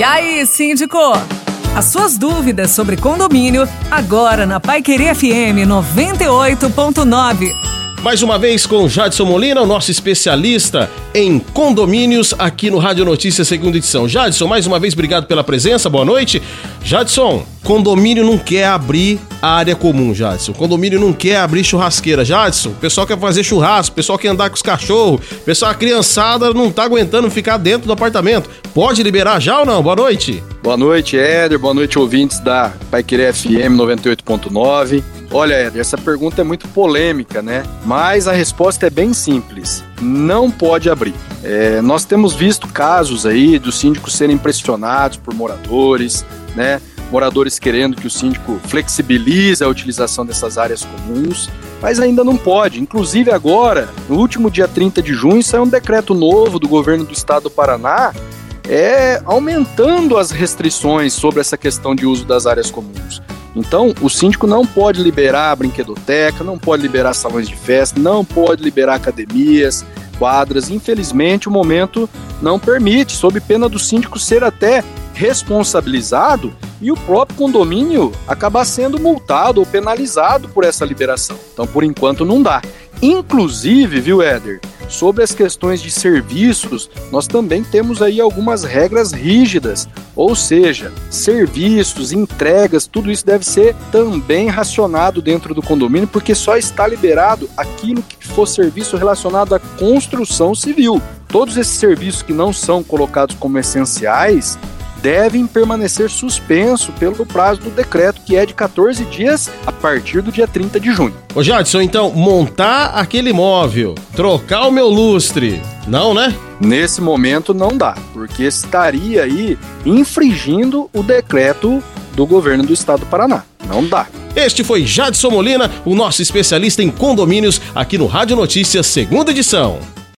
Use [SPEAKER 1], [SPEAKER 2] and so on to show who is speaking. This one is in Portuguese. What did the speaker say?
[SPEAKER 1] E aí, síndico? As suas dúvidas sobre condomínio, agora na Pai Querer FM 98.9.
[SPEAKER 2] Mais uma vez com Jadson Molina, o nosso especialista em condomínios aqui no Rádio Notícias, segunda edição. Jadson, mais uma vez, obrigado pela presença, boa noite. Jadson, condomínio não quer abrir a área comum, Jadson. Condomínio não quer abrir churrasqueira. Jadson, o pessoal quer fazer churrasco, o pessoal quer andar com os cachorros, o pessoal, a criançada não tá aguentando ficar dentro do apartamento. Pode liberar já ou não? Boa noite.
[SPEAKER 3] Boa noite, Éder. Boa noite, ouvintes da Pai Querer FM 98.9. Olha, Éder, essa pergunta é muito polêmica, né? Mas a resposta é bem simples. Não pode abrir. É, nós temos visto casos aí dos síndicos serem pressionados por moradores, né? Moradores querendo que o síndico flexibilize a utilização dessas áreas comuns, mas ainda não pode. Inclusive agora, no último dia 30 de junho, saiu um decreto novo do governo do estado do Paraná é aumentando as restrições sobre essa questão de uso das áreas comuns. Então, o síndico não pode liberar brinquedoteca, não pode liberar salões de festa, não pode liberar academias, quadras. Infelizmente, o momento não permite, sob pena do síndico ser até responsabilizado e o próprio condomínio acabar sendo multado ou penalizado por essa liberação. Então, por enquanto, não dá. Inclusive, viu, Éder, sobre as questões de serviços, nós também temos aí algumas regras rígidas, ou seja, serviços, entregas, tudo isso deve ser também racionado dentro do condomínio, porque só está liberado aquilo que for serviço relacionado à construção civil. Todos esses serviços que não são colocados como essenciais, devem permanecer suspenso pelo prazo do decreto, que é de 14 dias a partir do dia 30 de junho.
[SPEAKER 2] Ô Jadson, então, montar aquele móvel, trocar o meu lustre, não, né?
[SPEAKER 3] Nesse momento não dá, porque estaria aí infringindo o decreto do governo do estado do Paraná. Não dá.
[SPEAKER 2] Este foi Jadson Molina, o nosso especialista em condomínios aqui no Rádio Notícias, segunda edição.